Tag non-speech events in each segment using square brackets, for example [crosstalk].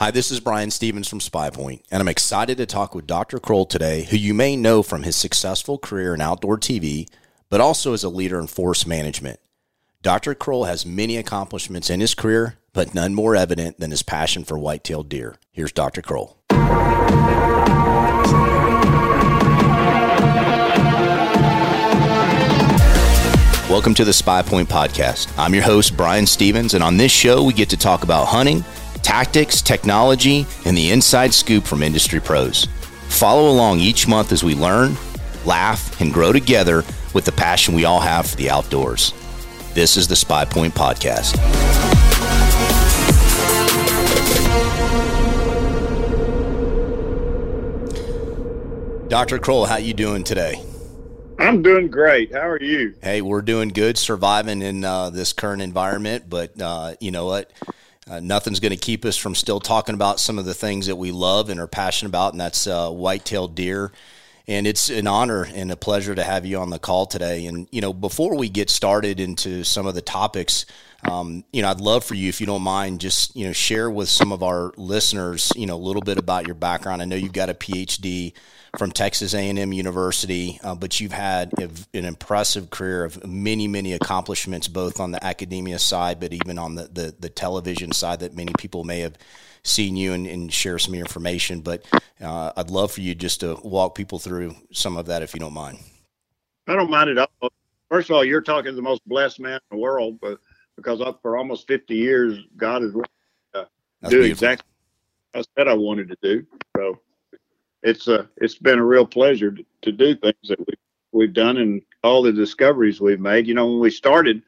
Hi, this is Brian Stevens from SpyPoint, and I'm excited to talk with Dr. Kroll today, who you may know from his successful career in outdoor TV, but also as a leader in forest management. Dr. Kroll has many accomplishments in his career, but none more evident than his passion for white-tailed deer. Here's Dr. Kroll. Welcome to the SpyPoint podcast. I'm your host, Brian Stevens, and on this show, we get to talk about hunting tactics, technology, and the inside scoop from industry pros. Follow along each month as we learn, laugh, and grow together with the passion we all have for the outdoors. This is the SpyPoint Podcast. Dr. Kroll, how you doing today? I'm doing great. How are you? Hey, we're doing good, surviving in uh, this current environment. But uh, you know what? Uh, nothing's going to keep us from still talking about some of the things that we love and are passionate about, and that's uh, white-tailed deer. And it's an honor and a pleasure to have you on the call today. And you know, before we get started into some of the topics, um, you know, I'd love for you, if you don't mind, just you know, share with some of our listeners, you know, a little bit about your background. I know you've got a PhD from Texas A&M University, uh, but you've had a, an impressive career of many, many accomplishments, both on the academia side, but even on the, the, the television side that many people may have seen you and, and share some information. But uh, I'd love for you just to walk people through some of that, if you don't mind. I don't mind at all. First of all, you're talking to the most blessed man in the world, but because I, for almost 50 years, God has uh, do exactly what I said I wanted to do. So it's a it's been a real pleasure to, to do things that we we've done and all the discoveries we've made. You know, when we started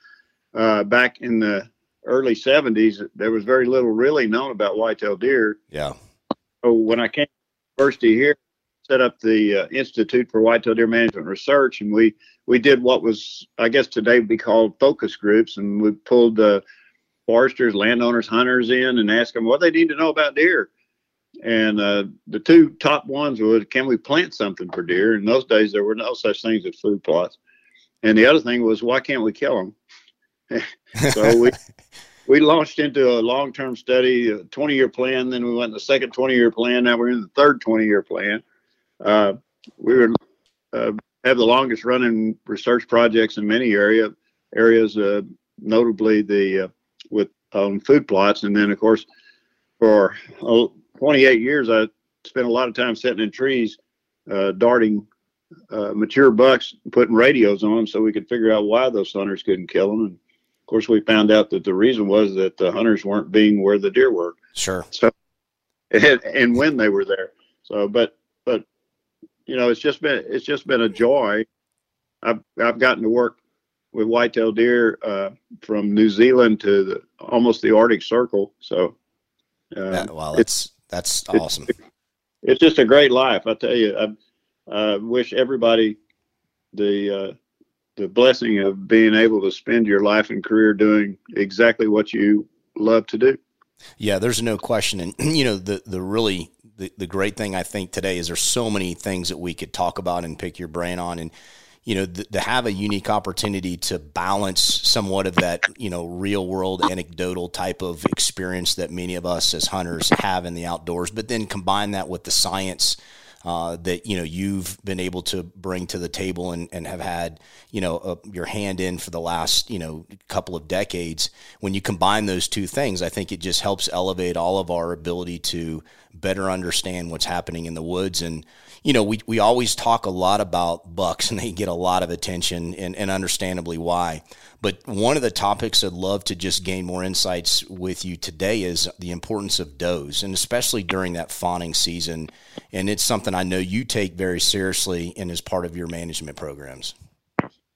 uh, back in the early '70s, there was very little really known about whitetail deer. Yeah. So when I came to university here, set up the uh, Institute for Whitetail Deer Management Research, and we we did what was I guess today would be called focus groups, and we pulled uh, foresters, landowners, hunters in, and asked them what they need to know about deer. And uh, the two top ones was can we plant something for deer? In those days, there were no such things as food plots. And the other thing was why can't we kill them? [laughs] so we [laughs] we launched into a long term study, a 20 year plan. Then we went in the second 20 year plan. Now we're in the third 20 year plan. Uh, we were uh, have the longest running research projects in many area areas, uh, notably the uh, with um, food plots, and then of course for 28 years, I spent a lot of time sitting in trees, uh, darting uh, mature bucks, putting radios on them so we could figure out why those hunters couldn't kill them. And of course, we found out that the reason was that the hunters weren't being where the deer were. Sure. So, and, and when they were there. So, but but you know, it's just been it's just been a joy. I've I've gotten to work with whitetail deer uh, from New Zealand to the, almost the Arctic Circle. So, uh, yeah, well, it's that's awesome. It's, it's just a great life. I tell you, I, I wish everybody the uh, the blessing of being able to spend your life and career doing exactly what you love to do. Yeah, there's no question, and [clears throat] you know the the really the, the great thing I think today is there's so many things that we could talk about and pick your brain on, and you know, th- to have a unique opportunity to balance somewhat of that, you know, real world anecdotal type of experience that many of us as hunters have in the outdoors, but then combine that with the science uh, that you know you've been able to bring to the table and, and have had you know uh, your hand in for the last you know couple of decades. When you combine those two things, I think it just helps elevate all of our ability to better understand what's happening in the woods and you know, we, we always talk a lot about bucks and they get a lot of attention and, and understandably why. But one of the topics I'd love to just gain more insights with you today is the importance of does, and especially during that fawning season. And it's something I know you take very seriously and as part of your management programs.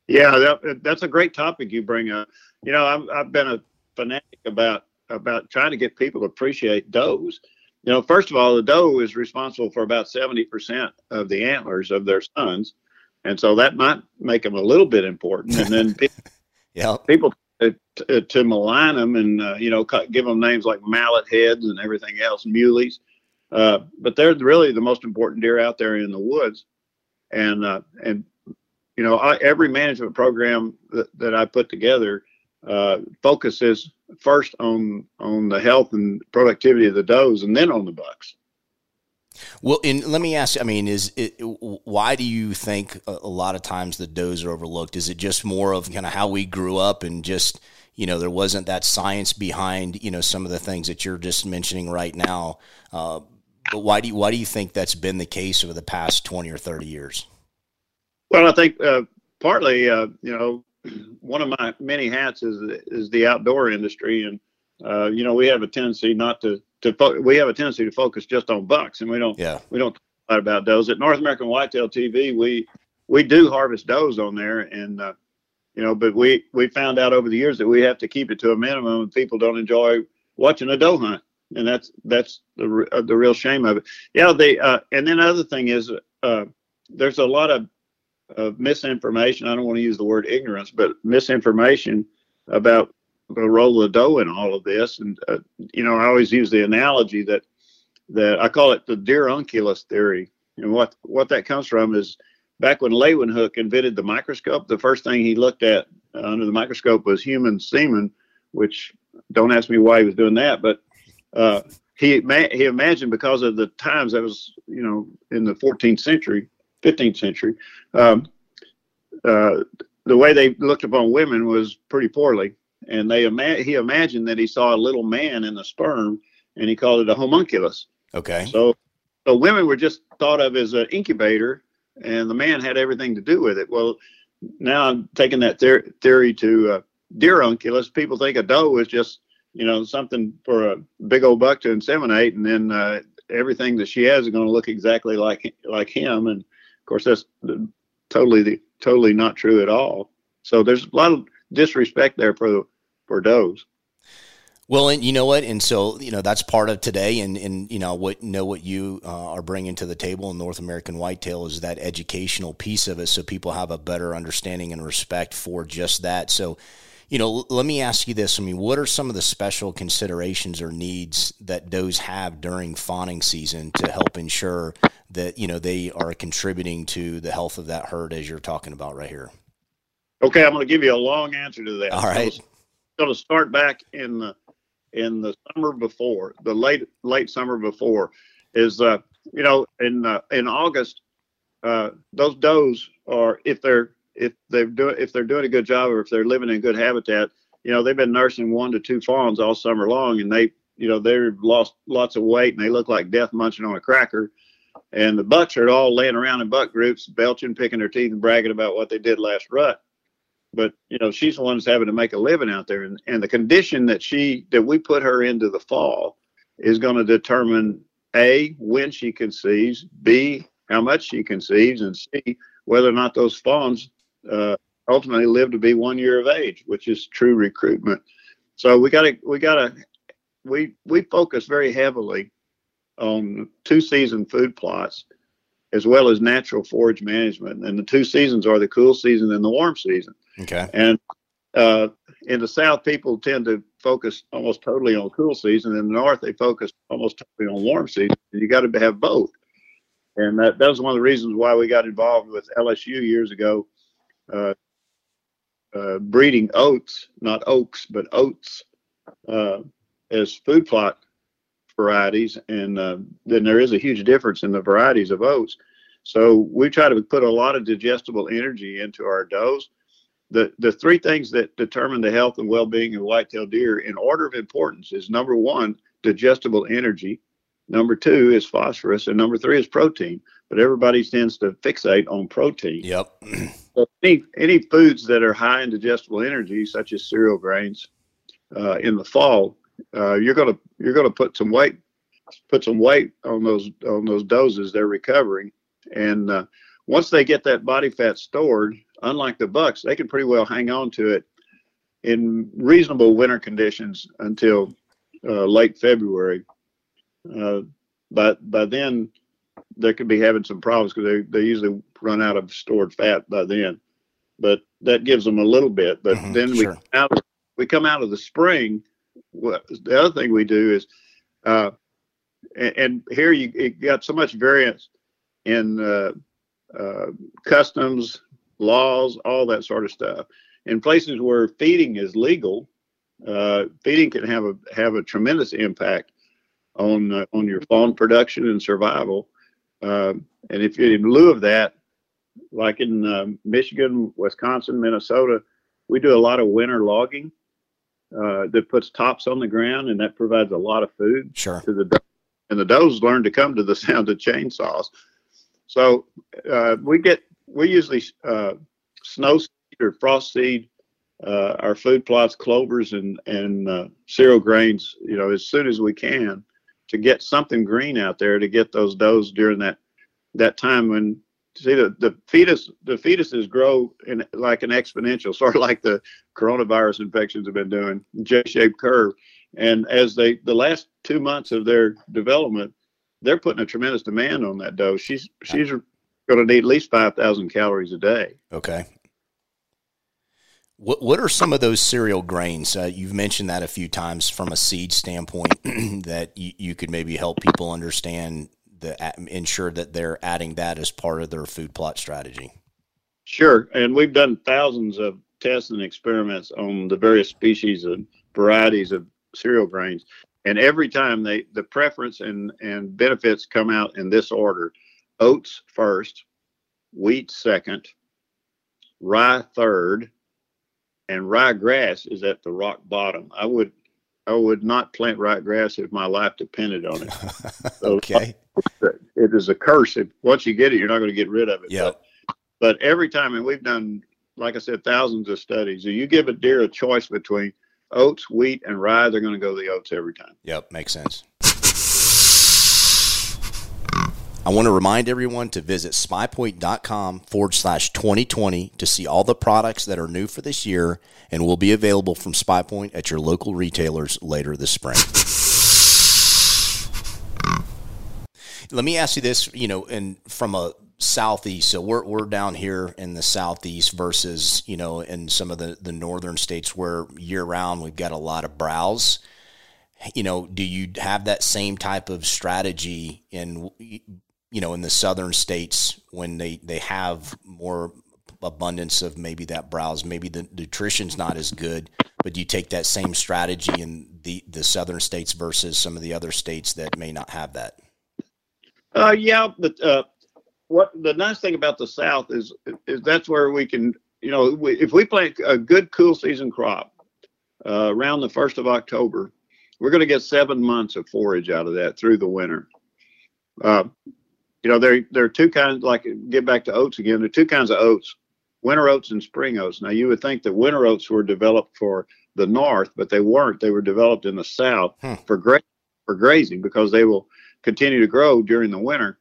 Yeah, that, that's a great topic you bring up. You know, I've, I've been a fanatic about about trying to get people to appreciate does you know, first of all, the doe is responsible for about 70% of the antlers of their sons. And so that might make them a little bit important. And then [laughs] people, yeah. people to, to, to, malign them and, uh, you know, give them names like mallet heads and everything else, muleys. Uh, but they're really the most important deer out there in the woods. And, uh, and, you know, I, every management program that, that I put together, uh, focuses first on on the health and productivity of the does, and then on the bucks. Well, and let me ask. I mean, is it why do you think a lot of times the does are overlooked? Is it just more of kind of how we grew up and just you know there wasn't that science behind you know some of the things that you're just mentioning right now? Uh, but why do you why do you think that's been the case over the past twenty or thirty years? Well, I think uh, partly, uh, you know, one of my many hats is is the outdoor industry, and uh, you know, we have a tendency not to to fo- we have a tendency to focus just on bucks, and we don't yeah. we don't talk about does. At North American Whitetail TV, we we do harvest does on there, and uh, you know, but we we found out over the years that we have to keep it to a minimum, and people don't enjoy watching a doe hunt, and that's that's the uh, the real shame of it. Yeah, they uh, and then other thing is uh, there's a lot of of misinformation. I don't want to use the word ignorance, but misinformation about the role of doe in all of this. And uh, you know, I always use the analogy that that I call it the deer unculus theory. And what what that comes from is back when Leeuwenhoek invented the microscope, the first thing he looked at uh, under the microscope was human semen, which don't ask me why he was doing that, but uh, he he imagined because of the times that was you know in the 14th century 15th century, um, uh, the way they looked upon women was pretty poorly. And they ima- he imagined that he saw a little man in the sperm, and he called it a homunculus. Okay. So, so women were just thought of as an incubator, and the man had everything to do with it. Well, now I'm taking that ther- theory to uh, deer unculus. People think a doe is just you know something for a big old buck to inseminate, and then uh, everything that she has is going to look exactly like like him. And of course, that's totally the, totally not true at all. So there's a lot of disrespect there for for does. Well, and you know what, and so you know that's part of today, and and you know what know what you uh, are bringing to the table in North American whitetail is that educational piece of it, so people have a better understanding and respect for just that. So, you know, let me ask you this: I mean, what are some of the special considerations or needs that does have during fawning season to help ensure that you know they are contributing to the health of that herd as you're talking about right here? Okay, I'm going to give you a long answer to that. All right. So, going to start back in the in the summer before the late late summer before is uh you know in uh, in August uh, those does are if they're if they're doing if they're doing a good job or if they're living in good habitat you know they've been nursing one to two fawns all summer long and they you know they've lost lots of weight and they look like death munching on a cracker and the bucks are all laying around in buck groups, belching, picking their teeth, and bragging about what they did last rut. But you know, she's the one that's having to make a living out there, and, and the condition that she that we put her into the fall is going to determine a when she conceives, b how much she conceives, and c whether or not those fawns uh, ultimately live to be one year of age, which is true recruitment. So we got to we got to we we focus very heavily on two season food plots as well as natural forage management. And the two seasons are the cool season and the warm season. Okay. And uh, in the South, people tend to focus almost totally on cool season. In the North, they focus almost totally on warm season. You got to have both. And that, that was one of the reasons why we got involved with LSU years ago, uh, uh, breeding oats, not oaks, but oats uh, as food plot varieties, and uh, then there is a huge difference in the varieties of oats. So we try to put a lot of digestible energy into our does. The the three things that determine the health and well-being of whitetail deer in order of importance is number one, digestible energy. Number two is phosphorus, and number three is protein. But everybody tends to fixate on protein. Yep. so any any foods that are high in digestible energy, such as cereal grains, uh, in the fall, uh, you're gonna you're gonna put some weight put some weight on those on those doses they're recovering, and uh, once they get that body fat stored, unlike the bucks, they can pretty well hang on to it in reasonable winter conditions until uh, late February. Uh, but by then, they could be having some problems because they, they usually run out of stored fat by then. But that gives them a little bit. But mm-hmm, then we come out, we come out of the spring what the other thing we do is, uh, and, and, here you, you, got so much variance in uh, uh, customs, laws, all that sort of stuff. in places where feeding is legal, uh, feeding can have a have a tremendous impact on uh, on your fawn production and survival. Um, and if in lieu of that, like in uh, Michigan, Wisconsin, Minnesota, we do a lot of winter logging uh, that puts tops on the ground, and that provides a lot of food sure. to the and the does learn to come to the [laughs] sound of chainsaws. So uh, we get we usually uh, snow seed or frost seed uh, our food plots, clovers and and uh, cereal grains, you know, as soon as we can to get something green out there to get those does during that that time when see the, the fetus the fetuses grow in like an exponential [laughs] sort of like the coronavirus infections have been doing j-shaped curve. And as they the last two months of their development they're putting a tremendous demand on that doe she's she's going to need at least 5000 calories a day. Okay what what are some of those cereal grains? Uh, you've mentioned that a few times from a seed standpoint [clears throat] that you, you could maybe help people understand the ensure that they're adding that as part of their food plot strategy. Sure, and we've done thousands of tests and experiments on the various species and varieties of cereal grains, and every time they the preference and and benefits come out in this order: oats first, wheat second, rye third, and ryegrass is at the rock bottom. I would I would not plant ryegrass if my life depended on it. [laughs] So okay. It is a curse. If once you get it, you're not going to get rid of it. Yeah. But, but every time, and we've done, like I said, thousands of studies. If you give a deer a choice between oats, wheat, and rye, they're going to go the oats every time. Yep, makes sense. I want to remind everyone to visit spypoint.com forward slash 2020 to see all the products that are new for this year and will be available from SpyPoint at your local retailers later this spring. Let me ask you this, you know, and from a southeast, so we're, we're down here in the southeast versus, you know, in some of the, the northern states where year round we've got a lot of browse you know, do you have that same type of strategy in you know, in the southern states when they, they have more abundance of maybe that browse, maybe the nutrition's not as good, but you take that same strategy in the, the southern states versus some of the other states that may not have that. Uh, yeah, but uh, what the nice thing about the South is is that's where we can, you know, we, if we plant a good cool season crop uh, around the first of October, we're going to get seven months of forage out of that through the winter. Uh, you know, there there are two kinds. Like get back to oats again. There are two kinds of oats: winter oats and spring oats. Now, you would think that winter oats were developed for the north, but they weren't. They were developed in the south hmm. for gra- for grazing because they will continue to grow during the winter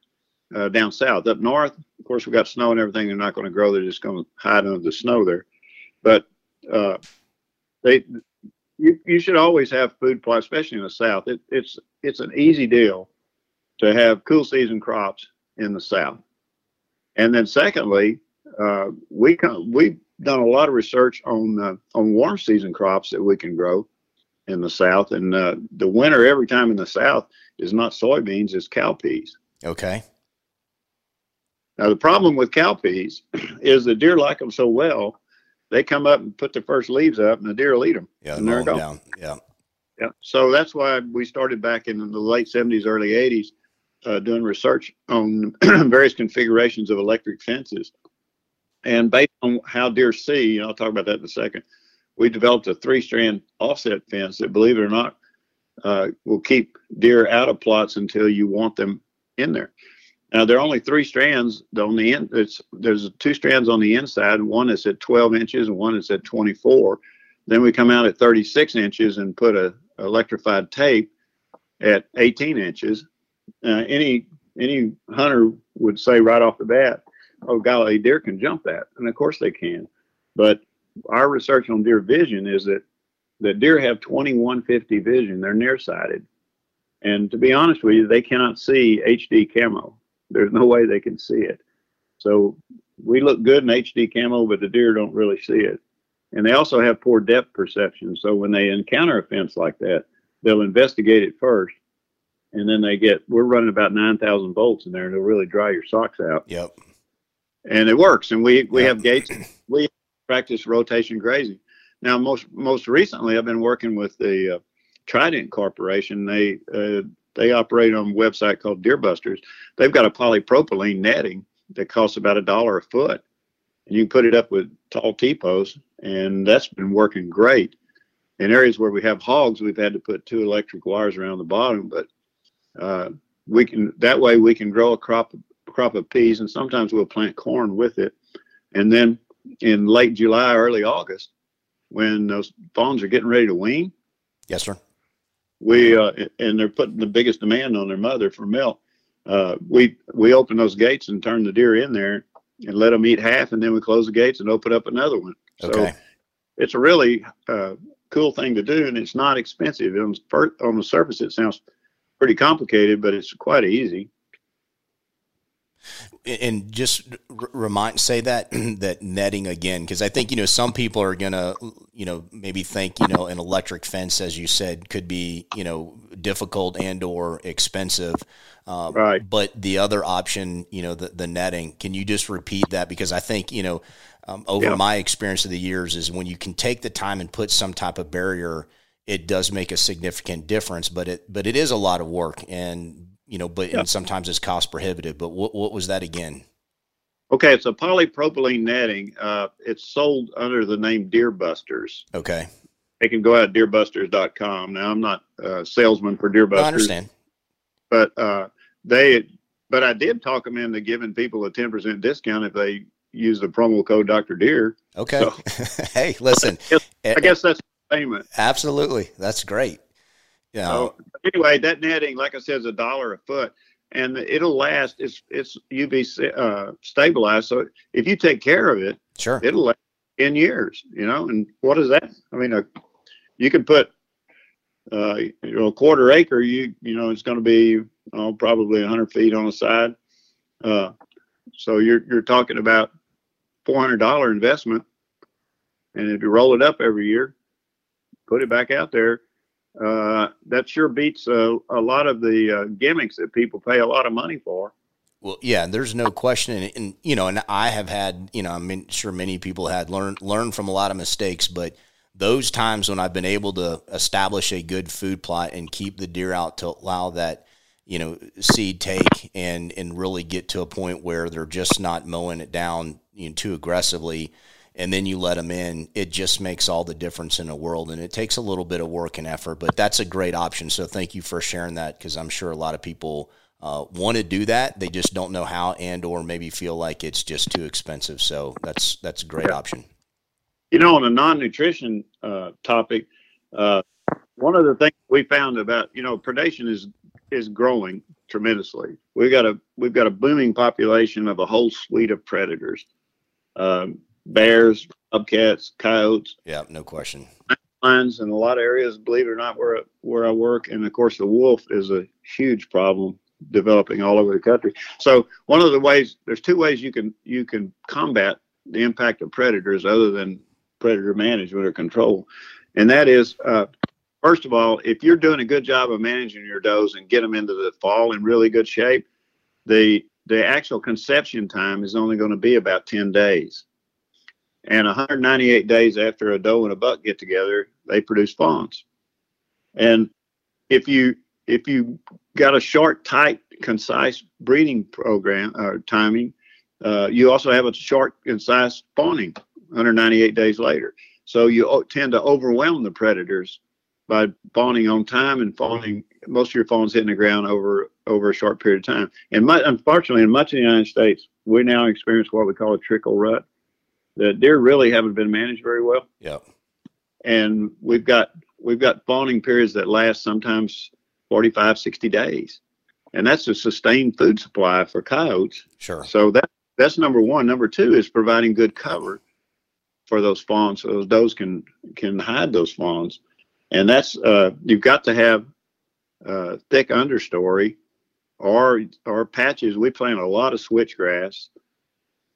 uh, down south. Up north, of course, we've got snow and everything. They're not going to grow. They're just going to hide under the snow there. But uh, they, you, you should always have food plots, especially in the south. It, it's it's an easy deal to have cool season crops in the South. And then secondly, uh, we come, we've done a lot of research on uh, on warm season crops that we can grow in the South. And uh, the winter every time in the South is not soybeans, it's cowpeas. Okay. Now the problem with cowpeas [clears throat] is the deer like them so well, they come up and put their first leaves up, and the deer will eat them. Yeah, and they're gone. Down. Yeah. Yeah. So that's why we started back in the late 70s, early 80s uh, doing research on [clears throat] various configurations of electric fences. And based on how deer see, and I'll talk about that in a second, we developed a three strand offset fence that, believe it or not, uh, will keep deer out of plots until you want them in there. Now there are only three strands on the end. There's two strands on the inside. One is at 12 inches and one is at 24. Then we come out at 36 inches and put a electrified tape at 18 inches, uh, any any hunter would say right off the bat, "Oh, golly, deer can jump that," and of course they can. But our research on deer vision is that that deer have 2150 vision; they're nearsighted, and to be honest with you, they cannot see HD camo. There's no way they can see it. So we look good in HD camo, but the deer don't really see it. And they also have poor depth perception. So when they encounter a fence like that, they'll investigate it first and then they get we're running about 9000 volts in there and it'll really dry your socks out yep and it works and we we yep. have gates we practice rotation grazing. Now, most most recently, I've been working with the uh, Trident Corporation. They uh, they operate on a website called Deerbusters. They've got a polypropylene netting that costs about a dollar a foot, and you can put it up with tall T posts, and that's been working great. In areas where we have hogs, we've had to put two electric wires around the bottom, but uh, we can that way we can grow a crop crop of peas, and sometimes we'll plant corn with it, and then in late July, early August, when those fawns are getting ready to wean. Yes, sir. We uh, and they're putting the biggest demand on their mother for milk. Uh, we we open those gates and turn the deer in there and let them eat half, and then we close the gates and open up another one. Okay. So it's a really uh, cool thing to do, and it's not expensive. On, on the surface, it sounds pretty complicated, but it's quite easy. And just remind say that [clears throat] that netting again because i think you know some people are gonna you know maybe think you know an electric fence as you said could be you know difficult and or expensive uh, right. but the other option you know the, the netting can you just repeat that? Because i think you know um, over yeah. my experience of the years is when you can take the time and put some type of barrier it does make a significant difference but it but it is a lot of work and you know, but yeah. and sometimes it's cost prohibitive. But what what was that again? Okay, it's a polypropylene netting. Uh, it's sold under the name Deerbusters. Okay. They can go out deerbusters.com. Now, I'm not a salesman for Deerbusters. I understand. But uh, they, but I did talk them into giving people a 10% discount if they use the promo code Dr. Deer. Okay. So, [laughs] hey, listen. I guess, I guess that's payment. Absolutely. That's great. Yeah. So anyway, that netting, like I said, is a dollar a foot, and it'll last. It's it's UV uh, stabilized, so if you take care of it, sure, it'll last ten years. You know, and what is that? I mean, a, you can put uh, you know a quarter acre. You you know it's going to be oh, probably 100 feet on the side. Uh, so you're you're talking about four hundred dollar investment, and if you roll it up every year, put it back out there uh, that sure beats a, a lot of the uh, gimmicks that people pay a lot of money for. Well, yeah, there's no question, and, and, you know, and I have had, you know, I'm sure many people had learned learned from a lot of mistakes, but those times when I've been able to establish a good food plot and keep the deer out to allow that, you know, seed take and and really get to a point where they're just not mowing it down you know, too aggressively and then you let them in, it just makes all the difference in the world. And it takes a little bit of work and effort, but that's a great option. So thank you for sharing that because I'm sure a lot of people uh, want to do that. They just don't know how and or maybe feel like it's just too expensive. So that's that's a great option. You know, on a non-nutrition uh, topic, uh, one of the things we found about you know predation is is growing tremendously. We've got a we've got a booming population of a whole suite of predators. Um, bears, bobcats, coyotes. Yeah, no question. Lions in a lot of areas, believe it or not, where where I work, and of course the wolf is a huge problem developing all over the country. So one of the ways, there's two ways you can you can combat the impact of predators other than predator management or control, and that is. Uh, first of all, if you're doing a good job of managing your does and get them into the fall in really good shape, the the actual conception time is only going to be about 10 days. And 198 days after a doe and a buck get together, they produce fawns. And if you if you got a short, tight, concise breeding program or uh, timing, uh, you also have a short, concise spawning 198 days later. So you tend to overwhelm the predators by fawning on time and fawning most of your fawns hitting the ground over over a short period of time. And unfortunately, in much of the United States, we now experience what we call a trickle rut the deer really haven't been managed very well. Yeah. And we've got we've got fawning periods that last sometimes 45, 60 days. And that's a sustained food supply for coyotes. Sure. So that that's number one. Number two is providing good cover for those fawns so those does can can hide those fawns. And that's uh, you've got to have uh, thick understory or or patches. We plant a lot of switchgrass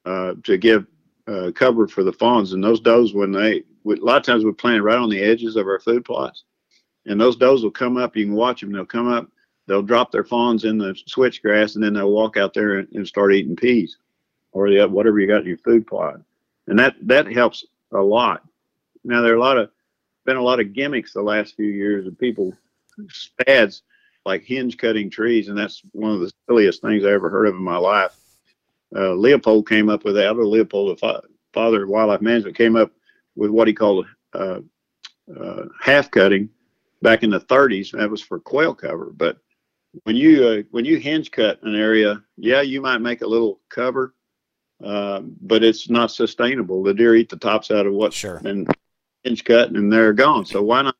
uh, to give uh, cover for the fawns. And those does, when they, a lot of times we plant right on the edges of our food plots. And those does will come up. You can watch them. They'll come up. They'll drop their fawns in the switchgrass, and then they'll walk out there and, and start eating peas, or the, whatever you got in your food plot. And that that helps a lot. Now there are a lot of been a lot of gimmicks the last few years of people spads like hinge cutting trees, and that's one of the silliest things I ever heard of in my life. Uh, Leopold came up with that, or Leopold, the fa- father of wildlife management, came up with what he called uh, uh, half cutting back in the 30s. That was for quail cover. But when you uh, when you hinge cut an area, yeah, you might make a little cover, uh, but it's not sustainable. The deer eat the tops out of what's Sure. been hinge cut, and they're gone. So why not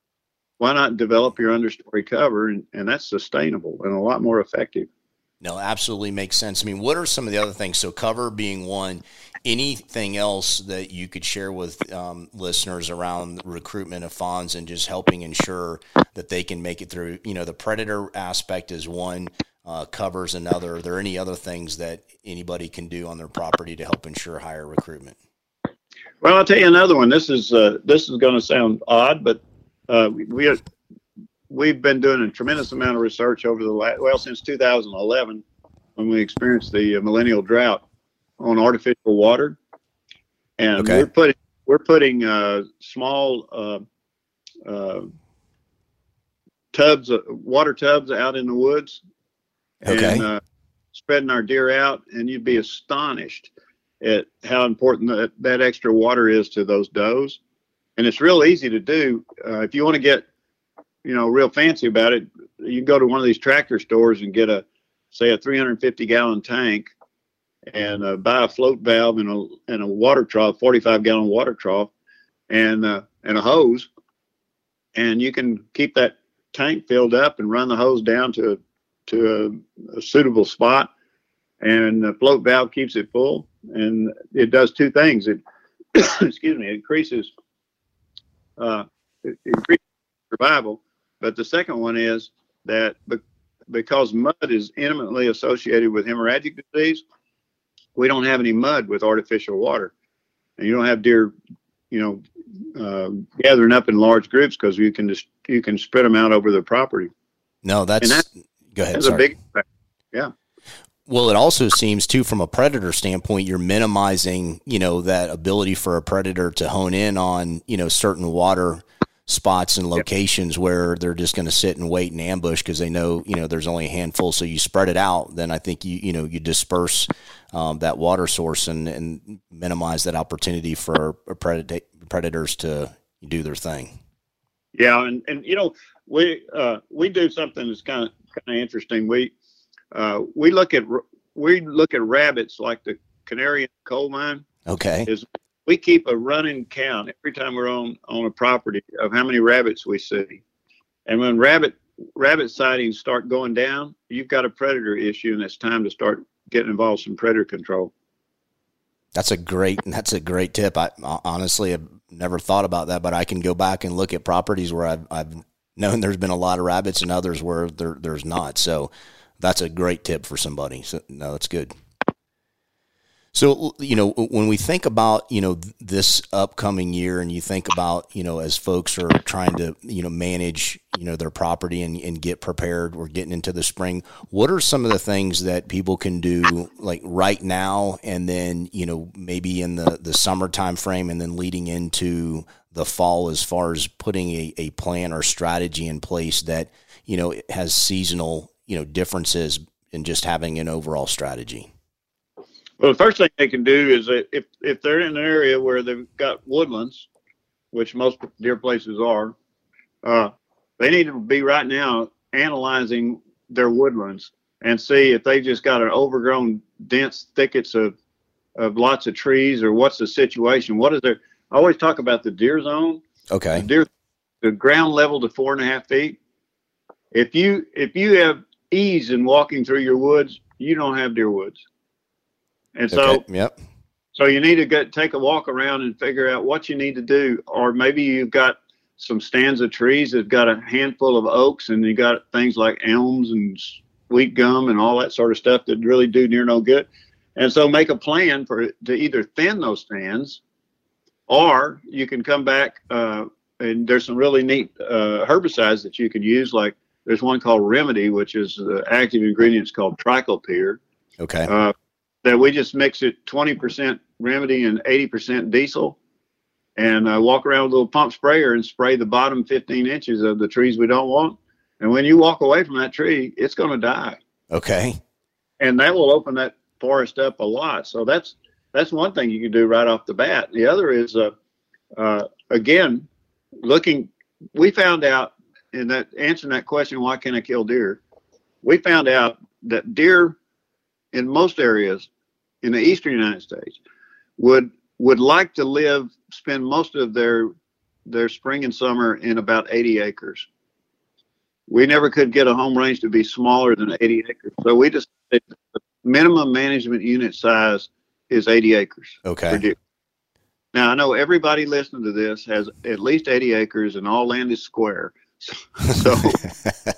why not develop your understory cover, and, and that's sustainable and a lot more effective. No, absolutely makes sense. I mean, what are some of the other things? So, cover being one. Anything else that you could share with um, listeners around recruitment of fawns and just helping ensure that they can make it through? You know, the predator aspect is one, uh, covers another. Are there any other things that anybody can do on their property to help ensure higher recruitment? Well, I'll tell you another one. This is uh, this is going to sound odd, but uh, we, we are, we've been doing a tremendous amount of research over the last well since 2011 when we experienced the uh, millennial drought on artificial water, and Okay. we're putting we're putting uh, small uh, uh, tubs, uh, water tubs out in the woods, Okay. and uh, spreading our deer out, and you'd be astonished at how important that, that extra water is to those does. And it's real easy to do. Uh, if you want to get, you know, real fancy about it, you can go to one of these tractor stores and get a, say, a 350 gallon tank and uh, buy a float valve and a, and a water trough, 45 gallon water trough, and, uh, and a hose. And you can keep that tank filled up and run the hose down to, a, to a, a suitable spot. And the float valve keeps it full. And it does two things. It, [coughs] excuse me, it increases uh, it increases survival. But the second one is that be- because mud is intimately associated with hemorrhagic disease, we don't have any mud with artificial water, and you don't have deer, you know, uh, gathering up in large groups because you can just you can spread them out over the property. No, that's. that- go ahead. That's a sorry. big effect. Well, it also seems too, from a predator standpoint, you're minimizing, you know, that ability for a predator to hone in on, you know, certain water spots and locations where they're just going to sit and wait and ambush because they know, you know, there's only a handful. So you spread it out, then I think you, you know, you disperse um, that water source and, and minimize that opportunity for predata- predators to do their thing. Yeah, and, and you know we uh, we do something that's kind of kind of interesting. We uh, we look at we look at rabbits like the canary in the coal mine. Okay. Is we keep a running count every time we're on on a property of how many rabbits we see, and when rabbit rabbit sightings start going down, you've got a predator issue, and it's time to start getting involved in predator control. That's a great. That's a great tip. I honestly have never thought about that, but I can go back and look at properties where I've, I've known there's been a lot of rabbits and others where there, there's not. So that's a great tip for somebody. So no, that's good. So you know when we think about you know this upcoming year, and you think about you know as folks are trying to you know manage you know their property and, and get prepared, we're getting into the spring. What are some of the things that people can do like right now, and then you know maybe in the the summer time frame, and then leading into the fall, as far as putting a, a plan or strategy in place that you know has seasonal you know differences in just having an overall strategy. Well, the first thing they can do is if if they're in an area where they've got woodlands, which most deer places are, uh, they need to be right now analyzing their woodlands and see if they've just got an overgrown, dense thickets of of lots of trees or what's the situation. What is there? I always talk about the deer zone. Okay. The deer, the ground level to four and a half feet. If you if you have ease in walking through your woods, you don't have deer woods. And so okay. Yep. so you need to get take a walk around and figure out what you need to do, or maybe you've got some stands of trees that've got a handful of oaks, and you got things like elms and sweet gum and all that sort of stuff that really do near no good. And so make a plan for to either thin those stands, or you can come back uh, and there's some really neat uh, herbicides that you can use. Like there's one called Remedy, which is the active ingredients called triclopyr Okay. uh, that we just mix it 20% remedy and 80% diesel and uh, walk around with a little pump sprayer and spray the bottom 15 inches of the trees we don't want. And when you walk away from that tree, it's going to die. Okay. And that will open that forest up a lot. So that's that's one thing you can do right off the bat. The other is, uh, uh, again, looking. We found out in that answering that question, why can't I kill deer? We found out that deer in most areas in the eastern United States would would like to live, spend most of their their spring and summer in about 80 acres. We never could get a home range to be smaller than 80 acres, so we decided the minimum management unit size is 80 acres. Okay. Now I know everybody listening to this has at least 80 acres, and all land is square. [laughs] So, so [laughs]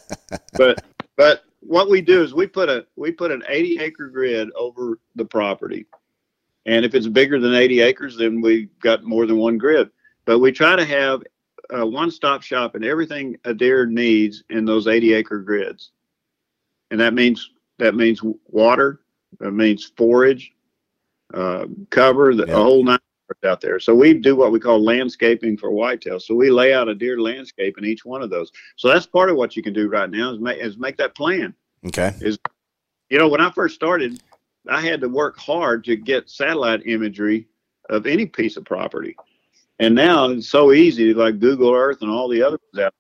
but but what we do is we put a we put an 80 acre grid over the property and if it's bigger than 80 acres, then we've got more than one grid. But we try to have a one-stop shop and everything a deer needs in those 80 acre grids. And that means that means water, that means forage, uh, cover, the, yeah. whole nine out there. So we do what we call landscaping for whitetail. So we lay out a deer landscape in each one of those. So that's part of what you can do right now is make, is make that plan. Okay. Is you know when I first started, I had to work hard to get satellite imagery of any piece of property. And now it's so easy, like Google Earth and all the other apps.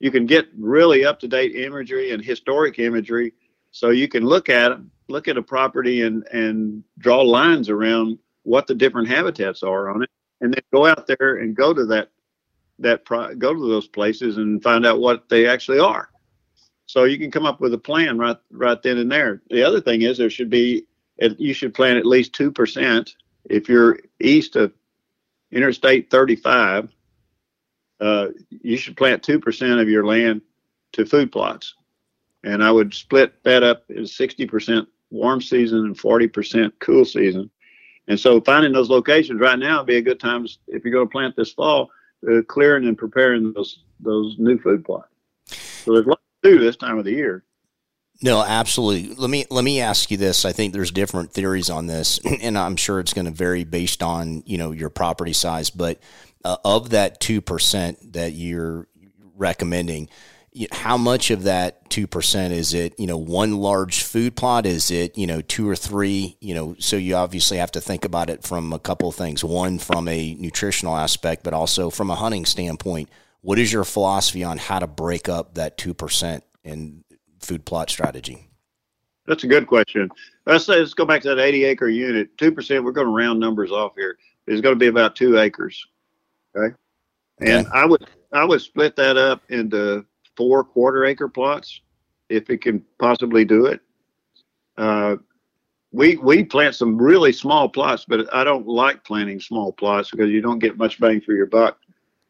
You can get really up to date imagery and historic imagery, so you can look at it, look at a property and and draw lines around what the different habitats are on it, and then go out there and go to that that go to those places and find out what they actually are. So you can come up with a plan right right then and there. The other thing is there should be you should plant at least two percent if you're east of Interstate 35. Uh, you should plant two percent of your land to food plots, and I would split that up as 60% warm season and 40% cool season. And so finding those locations right now would be a good time if you're going to plant this fall, uh, clearing and preparing those those new food plots. So there's lots to do this time of the year. No, absolutely. Let me let me ask you this. I think there's different theories on this, [clears throat] and I'm sure it's going to vary based on you know your property size. But uh, of that two percent that you're recommending, how much of that two percent is it? You know, one large food plot? Is it you know two or three? You know, so you obviously have to think about it from a couple of things. One from a nutritional aspect, but also from a hunting standpoint what is your philosophy on how to break up that 2% in food plot strategy? That's a good question. Let's say let's go back to that 80 acre unit. 2%, we're going to round numbers off here. It's going to be about two acres. Okay. And okay. I would I would split that up into four quarter acre plots if it can possibly do it. Uh, we we plant some really small plots, but I don't like planting small plots because you don't get much bang for your buck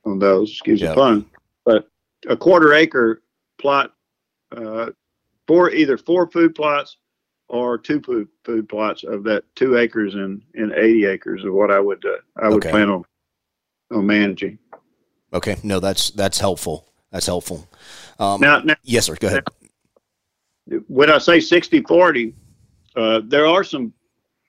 on those. Excuse yep. the pun. But a quarter acre plot uh, for either four food plots or two food food plots of that two acres and, and 80 acres of what I would uh, I would okay. plan on on managing. Okay, no, that's that's helpful. That's helpful. Um, now, now, yes, sir. Go ahead. Now, when I say 60 40, uh, there are some.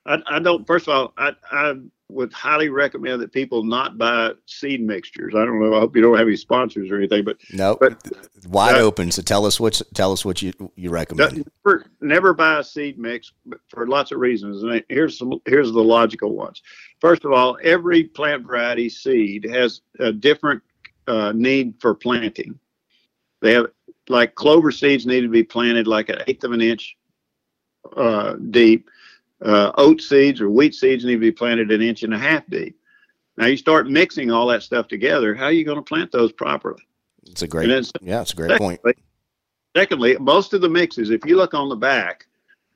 I, I don't. First of all, I, I would highly recommend that people not buy seed mixtures. I don't know. I hope you don't have any sponsors or anything, but no, nope. but wide uh, open. So tell us what tell us what you you recommend. Never, never buy a seed mix for lots of reasons. And here's some here's the logical ones. First of all, every plant variety seed has a different uh, need for planting. They have like clover seeds need to be planted like an eighth of an inch uh, deep uh, oat seeds or wheat seeds need to be planted an inch and a half deep. Now you start mixing all that stuff together. How are you going to plant those properly? It's a great, yeah, it's a great secondly, point. Secondly, most of the mixes, if you look on the back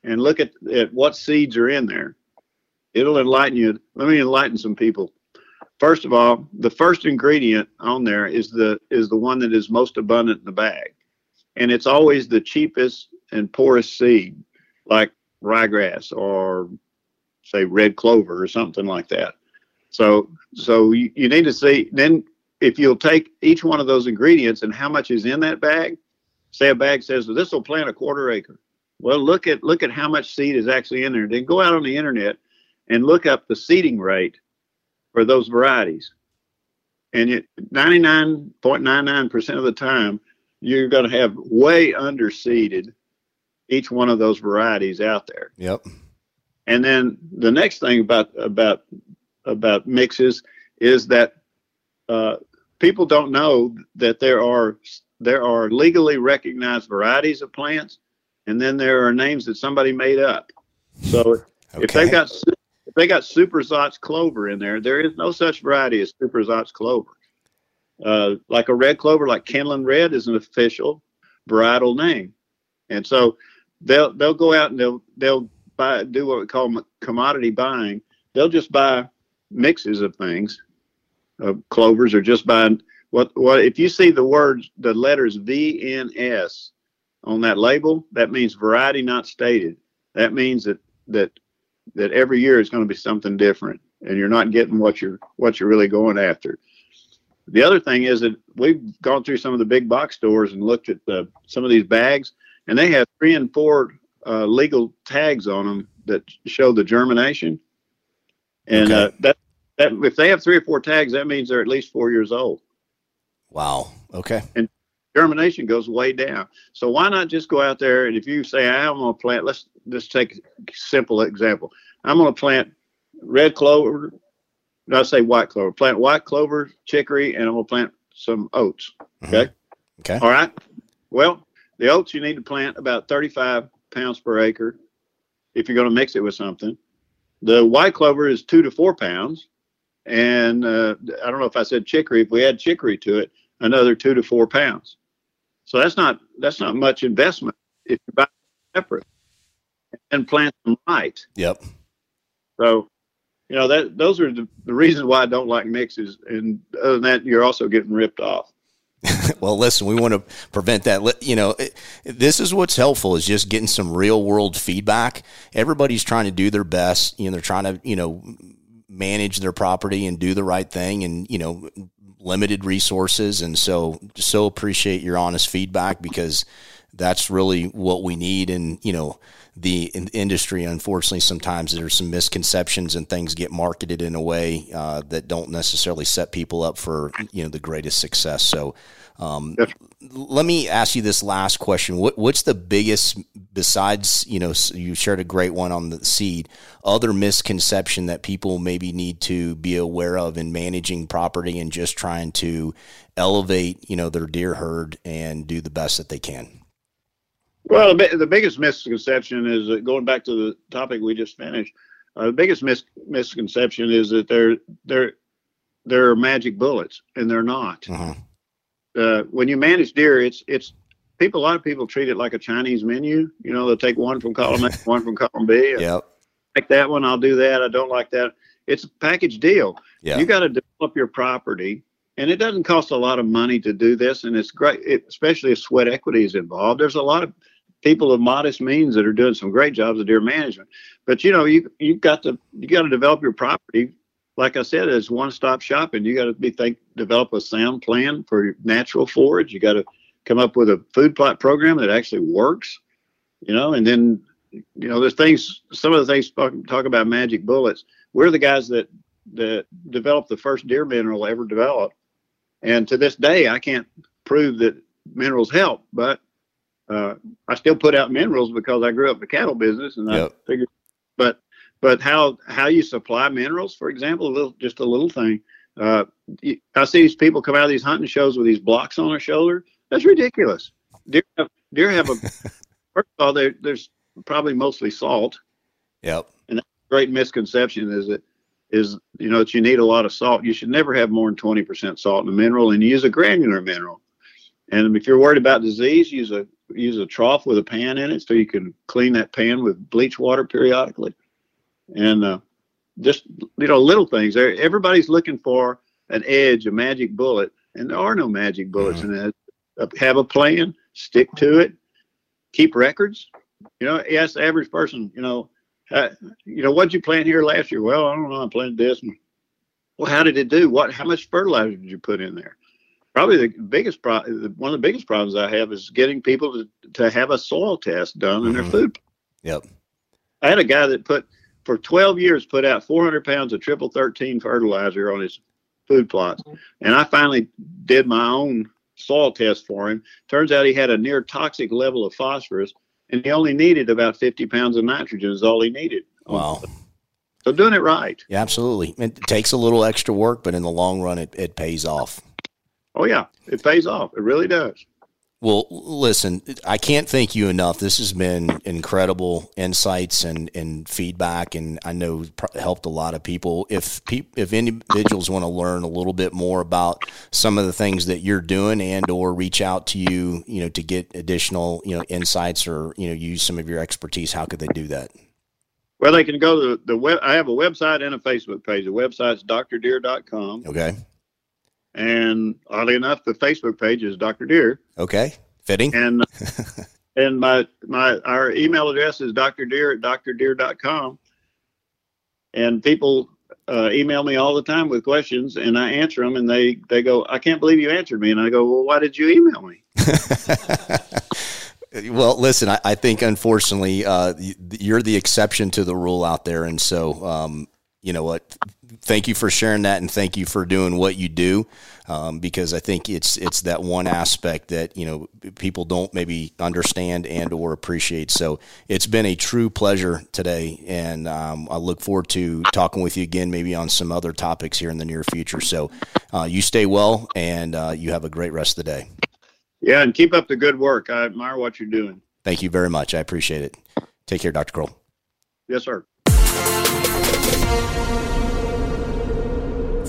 and look at, at what seeds are in there, it'll enlighten you. Let me enlighten some people. First of all, the first ingredient on there is the is the one that is most abundant in the bag, and it's always the cheapest and poorest seed, like ryegrass or say red clover or something like that. So so you, you need to see then if you'll take each one of those ingredients and how much is in that bag. Say a bag says well, this will plant a quarter acre. Well, look at look at how much seed is actually in there. Then go out on the internet and look up the seeding rate for those varieties. and 99.99% of the time, you're going to have way underseeded each one of those varieties out there. Yep. And then the next thing about about about mixes is that uh, people don't know that there are there are legally recognized varieties of plants, and then there are names that somebody made up. So okay. if they've got they got Super Zots clover in there, there is no such variety as Super Zots clover. Uh, like a red clover, like Kenland Red, is an official varietal name, and so they'll they'll go out and they'll they'll buy do what we call commodity buying. They'll just buy mixes of things, of clovers, or just buy what what if you see the words the letters VNS on that label, that means variety not stated. That means that that that every year is going to be something different, and you're not getting what you're what you're really going after. The other thing is that we've gone through some of the big box stores and looked at the, some of these bags, and they have three and four uh, legal tags on them that show the germination. And okay. uh, that that if they have three or four tags, that means they're at least four years old. Wow. Okay. And germination goes way down. So why not just go out there and if you say I'm going to plant, let's just take a simple example. I'm going to plant red clover. I say white clover. Plant white clover, chicory, and I'm going to plant some oats. Mm-hmm. Okay. Mm-hmm. Okay. All right. Well, the oats you need to plant about 35 pounds per acre if you're going to mix it with something. The white clover is two to four pounds. And uh, I don't know if I said chicory. If we add chicory to it, another two to four pounds. So that's not that's not much investment if you buy separate and plant them right. Yep. So, you know that those are the, the reasons why I don't like mixes. And other than that, you're also getting ripped off. [laughs] well, listen, we want to prevent that. You know, this is what's helpful is just getting some real world feedback. Everybody's trying to do their best. You know, they're trying to, you know, manage their property and do the right thing and, you know, limited resources. And so, so appreciate your honest feedback because that's really what we need. And, you know, the in industry, unfortunately, sometimes there's some misconceptions and things get marketed in a way uh, that don't necessarily set people up for, you know, the greatest success. So, um, yes. Let me ask you this last question. What, what's the biggest, besides, you know, you shared a great one on the seed, other misconception that people maybe need to be aware of in managing property and just trying to elevate, you know, their deer herd and do the best that they can? Well, the, the biggest misconception is that going back to the topic we just finished. Uh, the biggest mis- misconception is that they're they're they're magic bullets, and they're not. Uh-huh uh, when you manage deer, it's it's people. A lot of people treat it like a Chinese menu. You know, they'll take one from column A, [laughs] one from column B. Yep. Like that one, I'll do that. I don't like that. It's a package deal. Yeah. You got to develop your property, and it doesn't cost a lot of money to do this. And it's great, it, especially if sweat equity is involved. There's a lot of people of modest means that are doing some great jobs of deer management. But you know, you you've got to you got to develop your property like I said, it's one stop shopping. You got to be think develop a sound plan for natural forage. You got to come up with a food plot program that actually works, you know, and then you know there's things. Some of the things talk about magic bullets. We're the guys that that developed the first deer mineral ever developed, and to this day, I can't prove that minerals help, but uh, I still put out minerals because I grew up in the cattle business, and yep. I figured. But but how how you supply minerals, for example, a little just a little thing. Uh, I see these people come out of these hunting shows with these blocks on their shoulder. That's ridiculous. Deer have, deer have a [laughs] first of all, there's probably mostly salt. Yep. And that's a great misconception is that is you know that you need a lot of salt. You should never have more than twenty percent salt in a mineral, and use a granular mineral. And if you're worried about disease, use a use a trough with a pan in it so you can clean that pan with bleach water periodically and uh, just you know little things. Everybody's looking for an edge, a magic bullet, and there are no magic bullets mm-hmm. in it. Have a plan, stick to it, keep records. You know, ask the average person. You know, how, you know what'd you plant here last year? Well, I don't know. I planted this. Well, how did it do? What? How much fertilizer did you put in there? Probably the biggest problem. One of the biggest problems I have is getting people to, to have a soil test done mm-hmm. in their mm-hmm. food. Yep. I had a guy that put for 12 years put out 400 pounds of triple 13 fertilizer on his food plots. And I finally did my own soil test for him. Turns out he had a near toxic level of phosphorus, and he only needed about 50 pounds of nitrogen is all he needed. Wow. So doing it right. Yeah, absolutely. It takes a little extra work, but in the long run, it, it pays off. Oh, yeah. It pays off. It really does. Well, listen, I can't thank you enough. This has been incredible insights and, and feedback, and I know helped a lot of people. If pe- if individuals want to learn a little bit more about some of the things that you're doing, and or reach out to you, you know, to get additional you know insights or you know use some of your expertise, how could they do that? Well, they can go to the web. I have a website and a Facebook page. The website's drdeer.com. Okay. And oddly enough, the Facebook page is Dr. Deer. Okay, fitting. And [laughs] and my my our email address is Dr. Deer at drdeer.com. And people uh, email me all the time with questions, and I answer them, and they they go, "I can't believe you answered me," and I go, "Well, why did you email me?" [laughs] well, listen, I, I think unfortunately uh, you're the exception to the rule out there, and so um, you know what thank you for sharing that and thank you for doing what you do um, because I think it's it's that one aspect that you know people don't maybe understand and or appreciate. So it's been a true pleasure today, and um, I look forward to talking with you again, maybe on some other topics here in the near future. So uh, you stay well, and uh, you have a great rest of the day. Yeah, and keep up the good work. I admire what you're doing. Thank you very much. I appreciate it. Take care, Dr. Kroll. Yes, sir.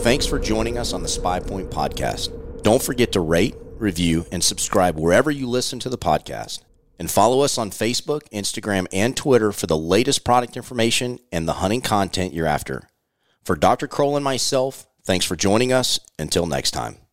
Thanks for joining us on the SpyPoint podcast. Don't forget to rate, review, and subscribe wherever you listen to the podcast. And follow us on Facebook, Instagram, and Twitter for the latest product information and the hunting content you're after. For Dr. Kroll and myself, thanks for joining us. Until next time.